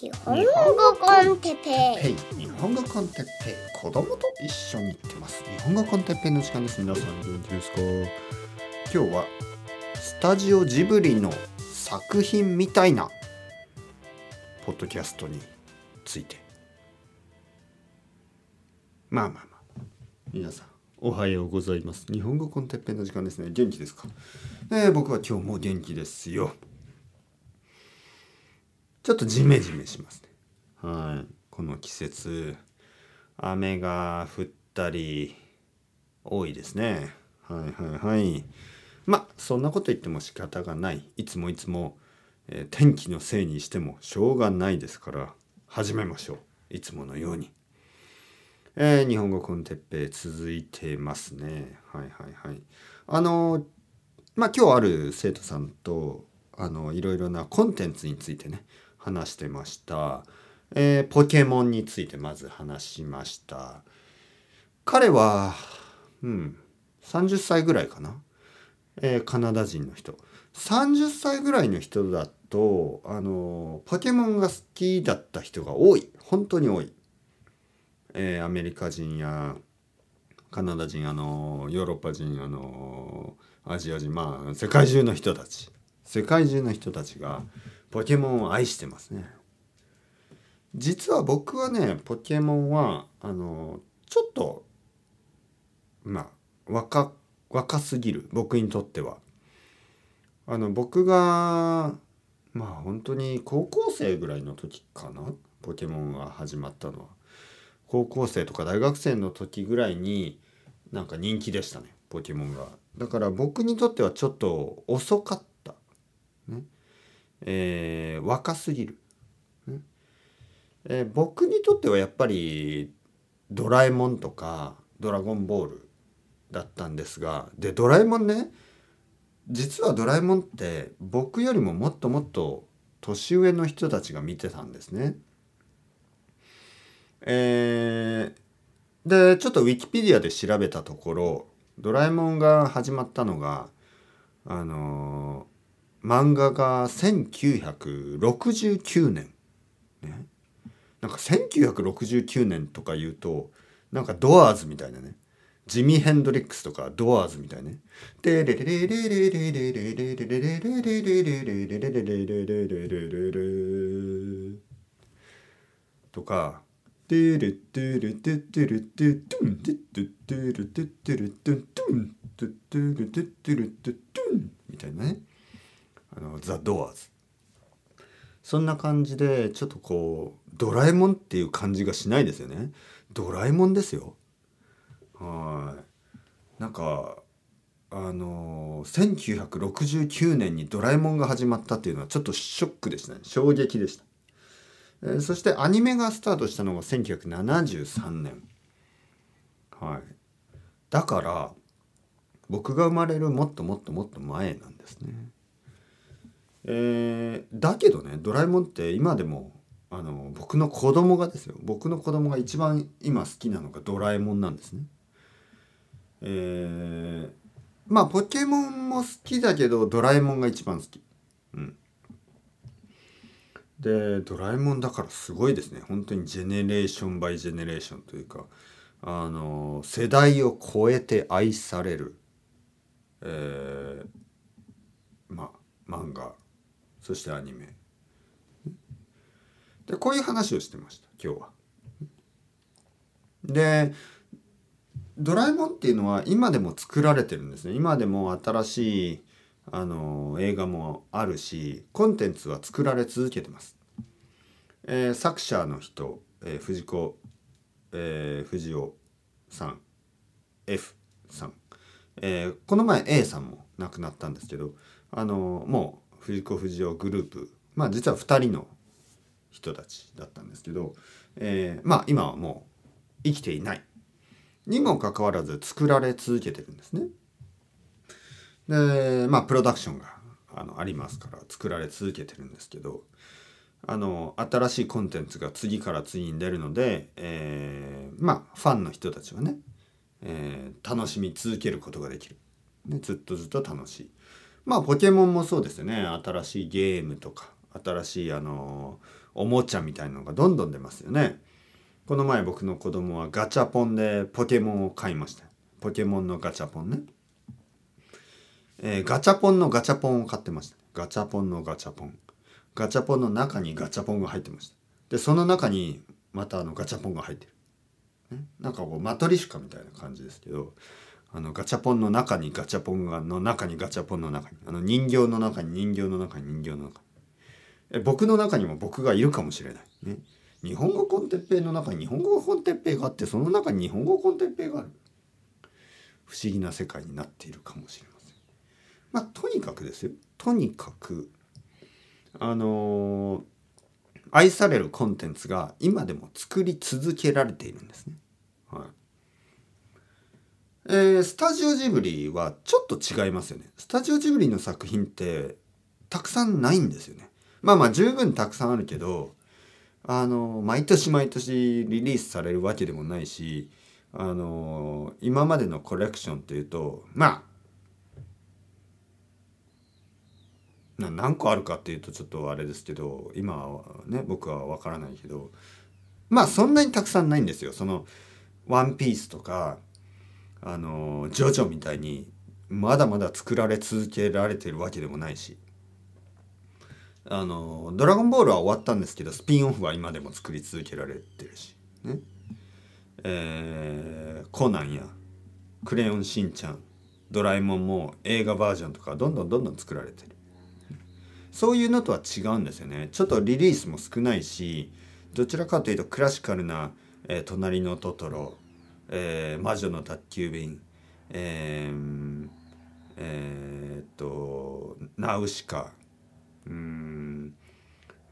日本語コンテッペイ。日本語コンテッペイ。子供と一緒に行ってます。日本語コンテッペイの時間です皆さん元気ですか？今日はスタジオジブリの作品みたいなポッドキャストについて。まあまあまあ。皆さんおはようございます。日本語コンテッペイの時間ですね。元気ですか、えー、僕は今日も元気ですよ。ちょっとジメジメしますね。はい。この季節、雨が降ったり、多いですね。はいはいはい。まあ、そんなこと言っても仕方がない。いつもいつも、えー、天気のせいにしてもしょうがないですから、始めましょう。いつものように。えー、日本語コンテッペ続いてますね。はいはいはい。あの、まあ今日ある生徒さんと、あの、いろいろなコンテンツについてね、話してました、えー、ポケモンについてまず話しました。彼はうん30歳ぐらいかな、えー、カナダ人の人。30歳ぐらいの人だとあのポケモンが好きだった人が多い。本当に多い、えー、アメリカ人やカナダ人あのヨーロッパ人あのアジア人まあ世界中の人たち。世界中の人たちがポケモンを愛してますね。実は僕はねポケモンはあのちょっとまあ若若すぎる。僕にとっては。あの僕がまあ本当に高校生ぐらいの時かな。ポケモンが始まったのは。高校生とか大学生の時ぐらいになんか人気でしたね。ポケモンが。だから僕にとってはちょっと遅かった、ね、えー、若すぎる、えー、僕にとってはやっぱり「ドラえもん」とか「ドラゴンボール」だったんですがで「ドラえもんね」実は「ドラえもん」って僕よりももっともっと年上の人たちが見てたんですね。えー、でちょっとウィキペディアで調べたところ「ドラえもん」が始まったのがあのー漫画が1969年、ね、なんか1969年とか言うとなんかドアーズみたいなねジミー・ヘンドリックスとかドアーズみたいね。でれれれれれれれれれれれれれれれれれとか。でれでれででれでドゥンででれででれでドゥンででれででれでドゥンみたいなね。あのザ・ドアーズそんな感じでちょっとこうドラえもんっていう感じがしないですよね。ドラえもんですよ。はい。なんかあの1969年に「ドラえもん」が始まったっていうのはちょっとショックでしたね。衝撃でした、えーそしてアニメがスタートしたのが1973年。はい。だから僕が生まれるもっともっともっと前なんですね。えーだけどねドラえもんって今でもあの僕の子供がですよ僕の子供が一番今好きなのがドラえもんなんですね。えーまあポケモンも好きだけどドラえもんが一番好き。うん。でドラえもんだからすごいですね。本当にジェネレーションバイジェネレーションというかあの世代を超えて愛されるえーまあ漫画。そしてアニメでこういう話をしてました今日は。でドラえもんっていうのは今でも作られてるんですね今でも新しいあの映画もあるしコンテンツは作られ続けてます。えー作者の人、えー藤子、えー藤尾さん F さん、えーこの前 A さんも亡くなったんですけどあのもう藤子不二雄グループ。まあ実は2人の人たちだったんですけど、えーまあ今はもう生きていない。にもかかわらず作られ続けてるんですね。でまあプロダクションがあのありますから作られ続けてるんですけどあの新しいコンテンツが次から次に出るので、えーまあファンの人たちはね、えー楽しみ続けることができる、ね、ずっとずっと楽しい。まあポケモンもそうですよね新しいゲームとか新しいあのおもちゃみたいなのがどんどん出ますよね。この前僕の子供はガチャポンでポケモンを買いました。ポケモンのガチャポンね。えー、ガチャポンのガチャポンを買ってました。ガチャポンのガチャポン。ガチャポンの中にガチャポンが入ってました。で、その中にまたあのガチャポンが入ってる。ね、なんかこうマトリシカみたいな感じですけど、あのガチャポンの中にガチャポンがの中にガチャポンの中にあの人形の中に人形の中に人形の中に。え僕の中にも僕がいるかもしれない。ね。日本語コンテッペイの中に日本語コンテッペイがあってその中に日本語コンテッペイがある。不思議な世界になっているかもしれません。まあとにかくですよ。とにかくあのー、愛されるコンテンツが今でも作り続けられているんですね。はい。えー、スタジオジブリはちょっと違いますよね。スタジオジブリの作品ってたくさんないんですよね。まあまあ十分たくさんあるけど、あの、毎年毎年リリースされるわけでもないし、あの、今までのコレクションっていうと、まあ、な何個あるかっていうとちょっとあれですけど、今はね、僕はわからないけど、まあそんなにたくさんないんですよ。その、ワンピースとか、あのジョジョみたいにまだまだ作られ続けられてるわけでもないし。あのドラゴンボールは終わったんですけどスピンオフは今でも作り続けられてるし。ね。えー、コナンやクレヨンしんちゃんドラえもんも映画バージョンとかどんどんどんどん作られてる。そういうのとは違うんですよね。ちょっとリリースも少ないしどちらかというとクラシカルな「えー、隣のトトロ」えー、魔女の宅急便、えー、えー、っと、ナウシカ、うん、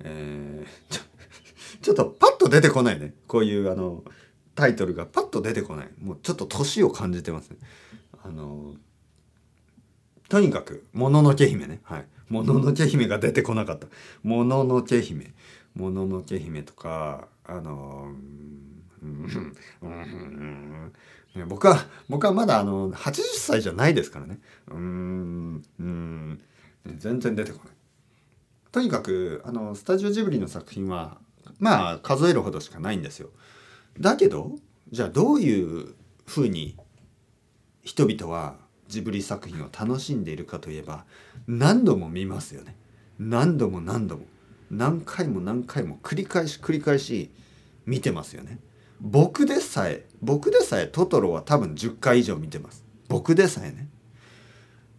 えー、ちょ、ちょっとパッと出てこないね。こういうあの、タイトルがパッと出てこない。もうちょっと年を感じてますね。あの、とにかく、もののけ姫ね。はい。もののけ姫が出てこなかった。もののけ姫。もののけ姫とか、あの、僕は僕はまだあの80歳じゃないですからね。うん。うん。全然出てこない。とにかくあのスタジオジブリの作品はまあ数えるほどしかないんですよ。だけどじゃあどういうふうに人々はジブリ作品を楽しんでいるかといえば何度も見ますよね。何度も何度も。何回も何回も繰り返し繰り返し見てますよね。僕でさえ僕でさえトトロは多分10回以上見てます。僕でさえね。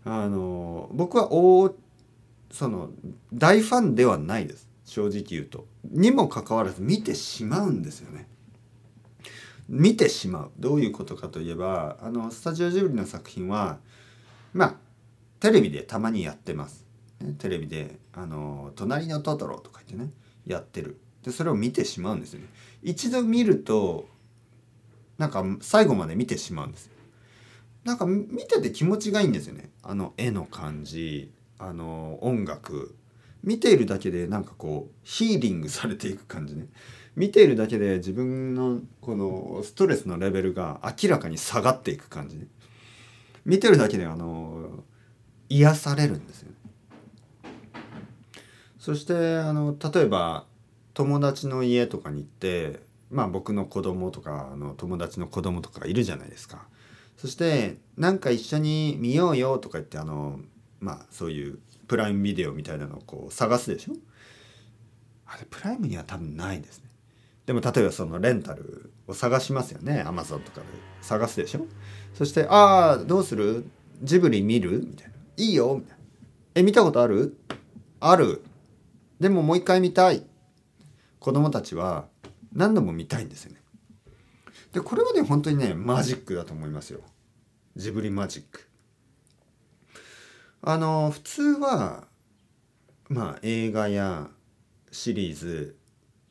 あの僕は大その大ファンではないです。正直言うと。にもかかわらず見てしまうんですよね。見てしまう。どういうことかといえばあのスタジオジブリの作品はまあテレビでたまにやってます、ね、テレビであの「隣のトトロ」とか言ってねやってる。でそれを見てしまうんですよね。一度見るとなんか最後まで見てしまうんですなんか見てて気持ちがいいんですよね。あの絵の感じあの音楽。見ているだけでなんかこうヒーリングされていく感じね。見ているだけで自分のこのストレスのレベルが明らかに下がっていく感じね。見てるだけであの癒されるんですよね。そしてあの例えば友達の家とかに行ってまあ僕の子供とかの友達の子供とかいるじゃないですか。そしてなんか一緒に見ようよとか言ってあのまあそういうプライムビデオみたいなのをこう探すでしょ？あれプライムには多分ないですね。でも例えばそのレンタルを探しますよねアマゾンとかで探すでしょ？そして「ああどうする？ジブリ見る?」みたいな「いいよ」みたいな「え見たことある?」「ある」でももう一回見たい子供たちは何度も見たいんですよね。でこれはね本当にねマジックだと思いますよ。ジブリマジック。あの普通はまあ映画やシリーズ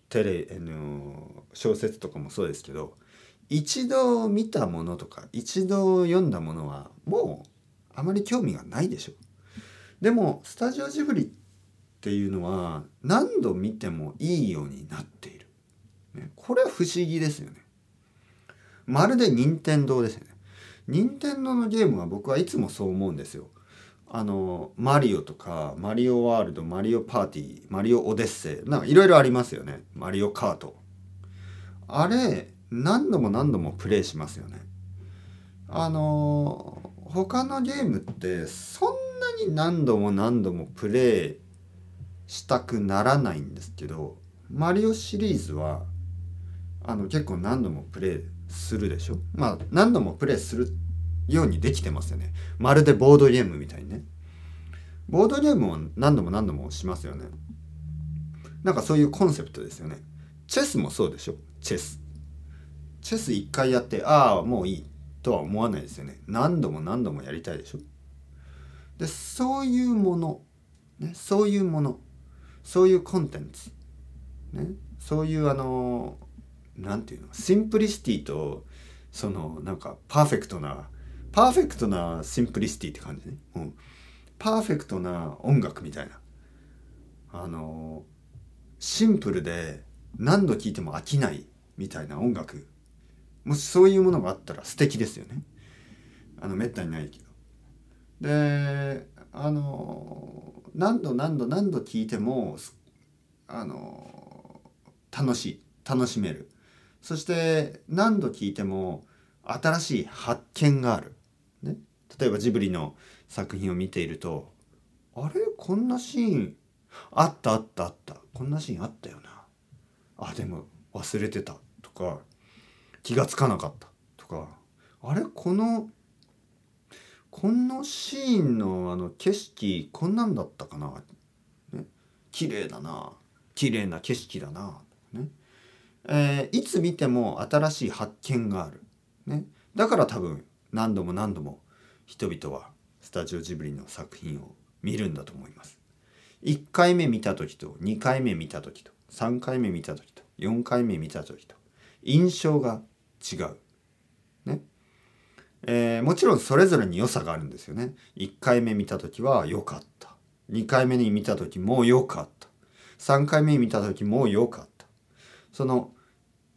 テレあの小説とかもそうですけど一度見たものとか一度読んだものはもうあまり興味がないでしょ。でもスタジオジブリってていうのは何度見てもいいようになっている。ね、これは不思議ですよね。まるで任天堂ですよね。任天堂のゲームは僕はいつもそう思うんですよ。あのマリオとかマリオワールドマリオパーティーマリオオデッセイなんかいろいろありますよねマリオカートあれ何度も何度もプレイしますよねあの他のゲームってそんなに何度も何度もプレイしたくならないんですけどマリオシリーズはあの結構何度もプレイするでしょ？まあ何度もプレイするようにできてますよね。まるでボードゲームみたいにね。ボードゲームを何度も何度もしますよね。なんかそういうコンセプトですよね。チェスもそうでしょ？チェス。チェス一回やってああもういい。とは思わないですよね。何度も何度もやりたいでしょ？でそういうもの、ね、そういうもの。そういうコンテンツ、ね、そういうあの何て言うの？ simplicity とそのなんかパーフェクトなパーフェクトな simplicity って感じね、うん、パーフェクトな音楽みたいな。あのシンプルで何度聴いても飽きないみたいな音楽。もしそういうものがあったら素敵ですよね。あのめったにないけど。であの何度何度何度聴いてもあの楽しい楽しめる。そして何度聴いても新しい発見がある、ね、例えばジブリの作品を見ているとあれ？こんなシーンあったあったあった。こんなシーンあったよな。あでも忘れてた。とか気がつかなかった。とかあれ？このこのシーンのあの景色こんなんだったかな、ね、綺麗だな。綺麗な景色だな、ね？えー、いつ見ても新しい発見がある、ね、だから多分何度も何度も人々はスタジオジブリの作品を見るんだと思います。1回目見た時と2回目見た時と3回目見た時と4回目見た時と印象が違う。えー、もちろんそれぞれに良さがあるんですよね。1回目見た時は良かった。2回目に見た時も良かった。3回目に見た時も良かった。その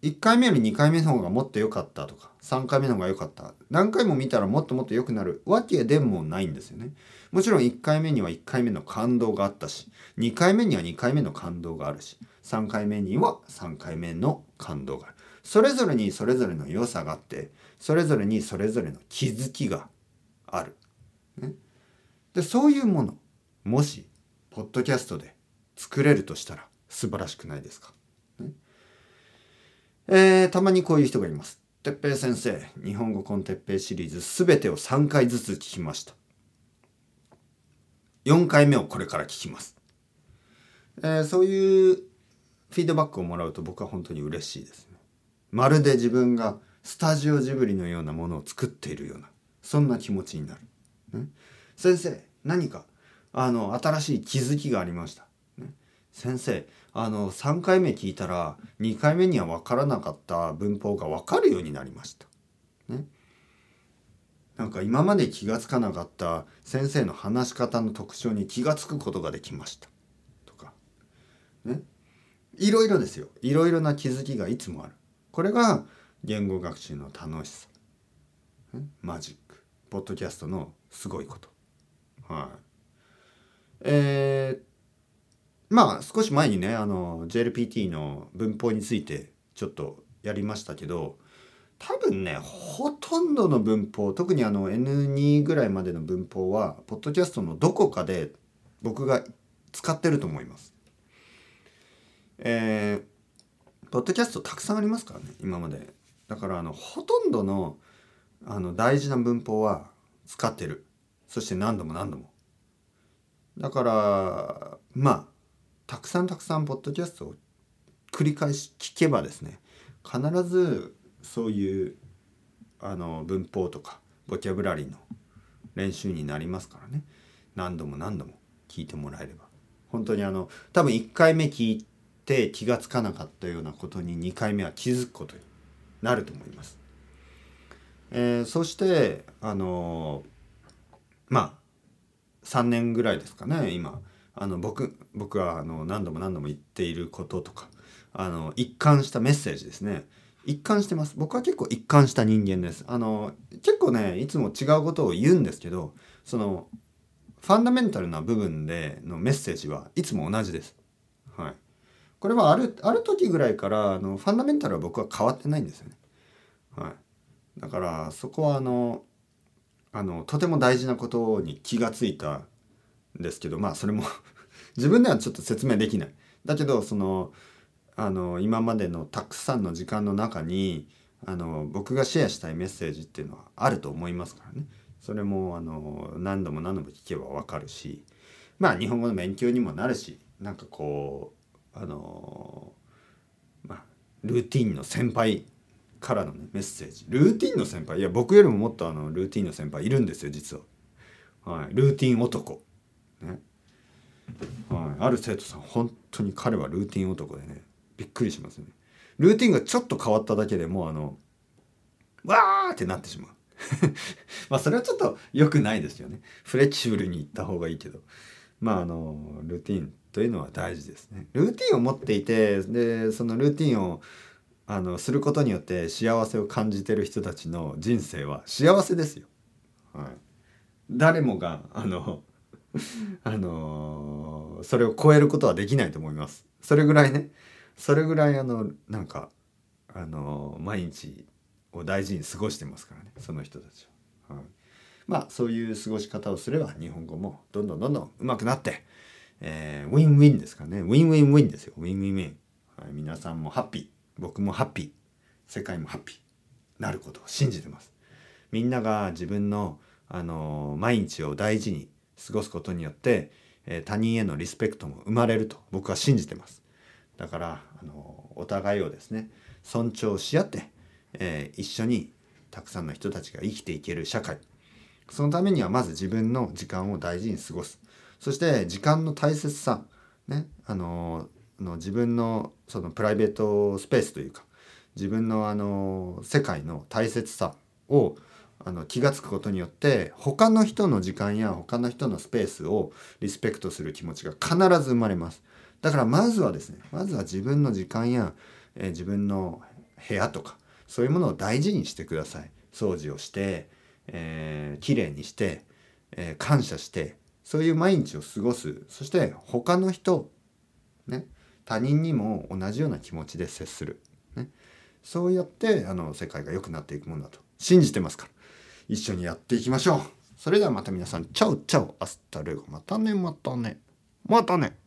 1回目より2回目の方がもっと良かったとか3回目の方が良かった何回も見たらもっともっと良くなるわけでもないんですよねもちろん1回目には1回目の感動があったし2回目には2回目の感動があるし3回目には3回目の感動があるそれぞれにそれぞれの良さがあってそれぞれにそれぞれの気づきがある、ね、でそういうものもしポッドキャストで作れるとしたら素晴らしくないですか？えー、たまにこういう人がいます。てっぺい先生、日本語コンテッペイシリーズすべてを3回ずつ聞きました。4回目をこれから聞きます。えー、そういうフィードバックをもらうと僕は本当に嬉しいですね。まるで自分がスタジオジブリのようなものを作っているような、そんな気持ちになる。ね、先生、何か、あの、新しい気づきがありました。ね、先生、あの3回目聞いたら2回目には分からなかった文法が分かるようになりました。ね、なんか今まで気が付かなかった先生の話し方の特徴に気が付くことができました。とかねいろいろですよいろいろな気づきがいつもある。これが言語学習の楽しさ、マジックポッドキャストのすごいこと。はい。えー、まあ少し前にねあの JLPT の文法についてちょっとやりましたけど多分ねほとんどの文法特にあの N2 ぐらいまでの文法はポッドキャストのどこかで僕が使ってると思います。えー、ポッドキャストたくさんありますからね今まで。だからあのほとんどのあの大事な文法は使ってる。そして何度も何度も。だからまあたくさんたくさんポッドキャストを繰り返し聞けばですね必ずそういうあの文法とかボキャブラリーの練習になりますからね何度も何度も聞いてもらえれば本当にあの多分1回目聞いて気が付かなかったようなことに2回目は気づくことになると思います。えー、そしてあのまあ3年ぐらいですかね今あの僕僕はあの何度も何度も言っていることとかあの一貫したメッセージですね一貫してます僕は結構一貫した人間ですあの結構ねいつも違うことを言うんですけどそのファンダメンタルな部分でのメッセージはいつも同じです。これはあるある時ぐらいからあのファンダメンタルは僕は変わってないんですよね。はい、だからそこはあのあのとても大事なことに気がついたんですけどまあそれも 自分ではちょっと説明できない。だけどそのあの今までのたくさんの時間の中にあの僕がシェアしたいメッセージっていうのはあると思いますからねそれもあの何度も何度も聞けば分かるしまあ日本語の勉強にもなるしなんかこうあのまあルーティンの先輩からのねメッセージルーティンの先輩？いや僕よりももっとあのルーティンの先輩いるんですよ実は。はい、ルーティン男。ねはい、ある生徒さん本当に彼はルーティン男でねびっくりしますね。ルーティンがちょっと変わっただけでもうあのわーってなってしまう。まあそれはちょっと良くないですよね。フレキシブルにいった方がいいけど。まああのルーティンというのは大事ですね。ルーティンを持っていてでそのルーティンをあのすることによって幸せを感じてる人たちの人生は幸せですよ。はい、誰もがあのあのそれを超えることはできないと思います。それぐらいねそれぐらいあのなんかあの毎日を大事に過ごしてますからねその人たちは。はい、まあそういう過ごし方をすれば日本語もどんどんどんどん上手くなって、えー、ウィンウィンですかね。ウィンウィンウィンですよ。ウィンウィンウィン、はい、皆さんもハッピー僕もハッピー世界もハッピーなることを信じてます。みんなが自分のあの毎日を大事に過ごすことによって、えー、他人へのリスペクトも生まれると僕は信じてます。だからあのお互いをですね尊重し合って、え、一緒にたくさんの人たちが生きていける社会。そのためにはまず自分の時間を大事に過ごす。そして時間の大切さねあのの自分のそのプライベートスペースというか自分のあの世界の大切さをあの気が付くことによって他の人の時間や他の人のスペースをリスペクトする気持ちが必ず生まれます。だからまずはですねまずは自分の時間や、えー、自分の部屋とかそういうものを大事にしてください掃除をして、えー、きれいにして、えー、感謝してそういう毎日を過ごす。そして他の人ね他人にも同じような気持ちで接する、ね、そうやってあの世界が良くなっていくものだと。信じてますから。一緒にやっていきましょう。それではまた皆さん。チャウチャウアスタルゴ。またねまたね。またね。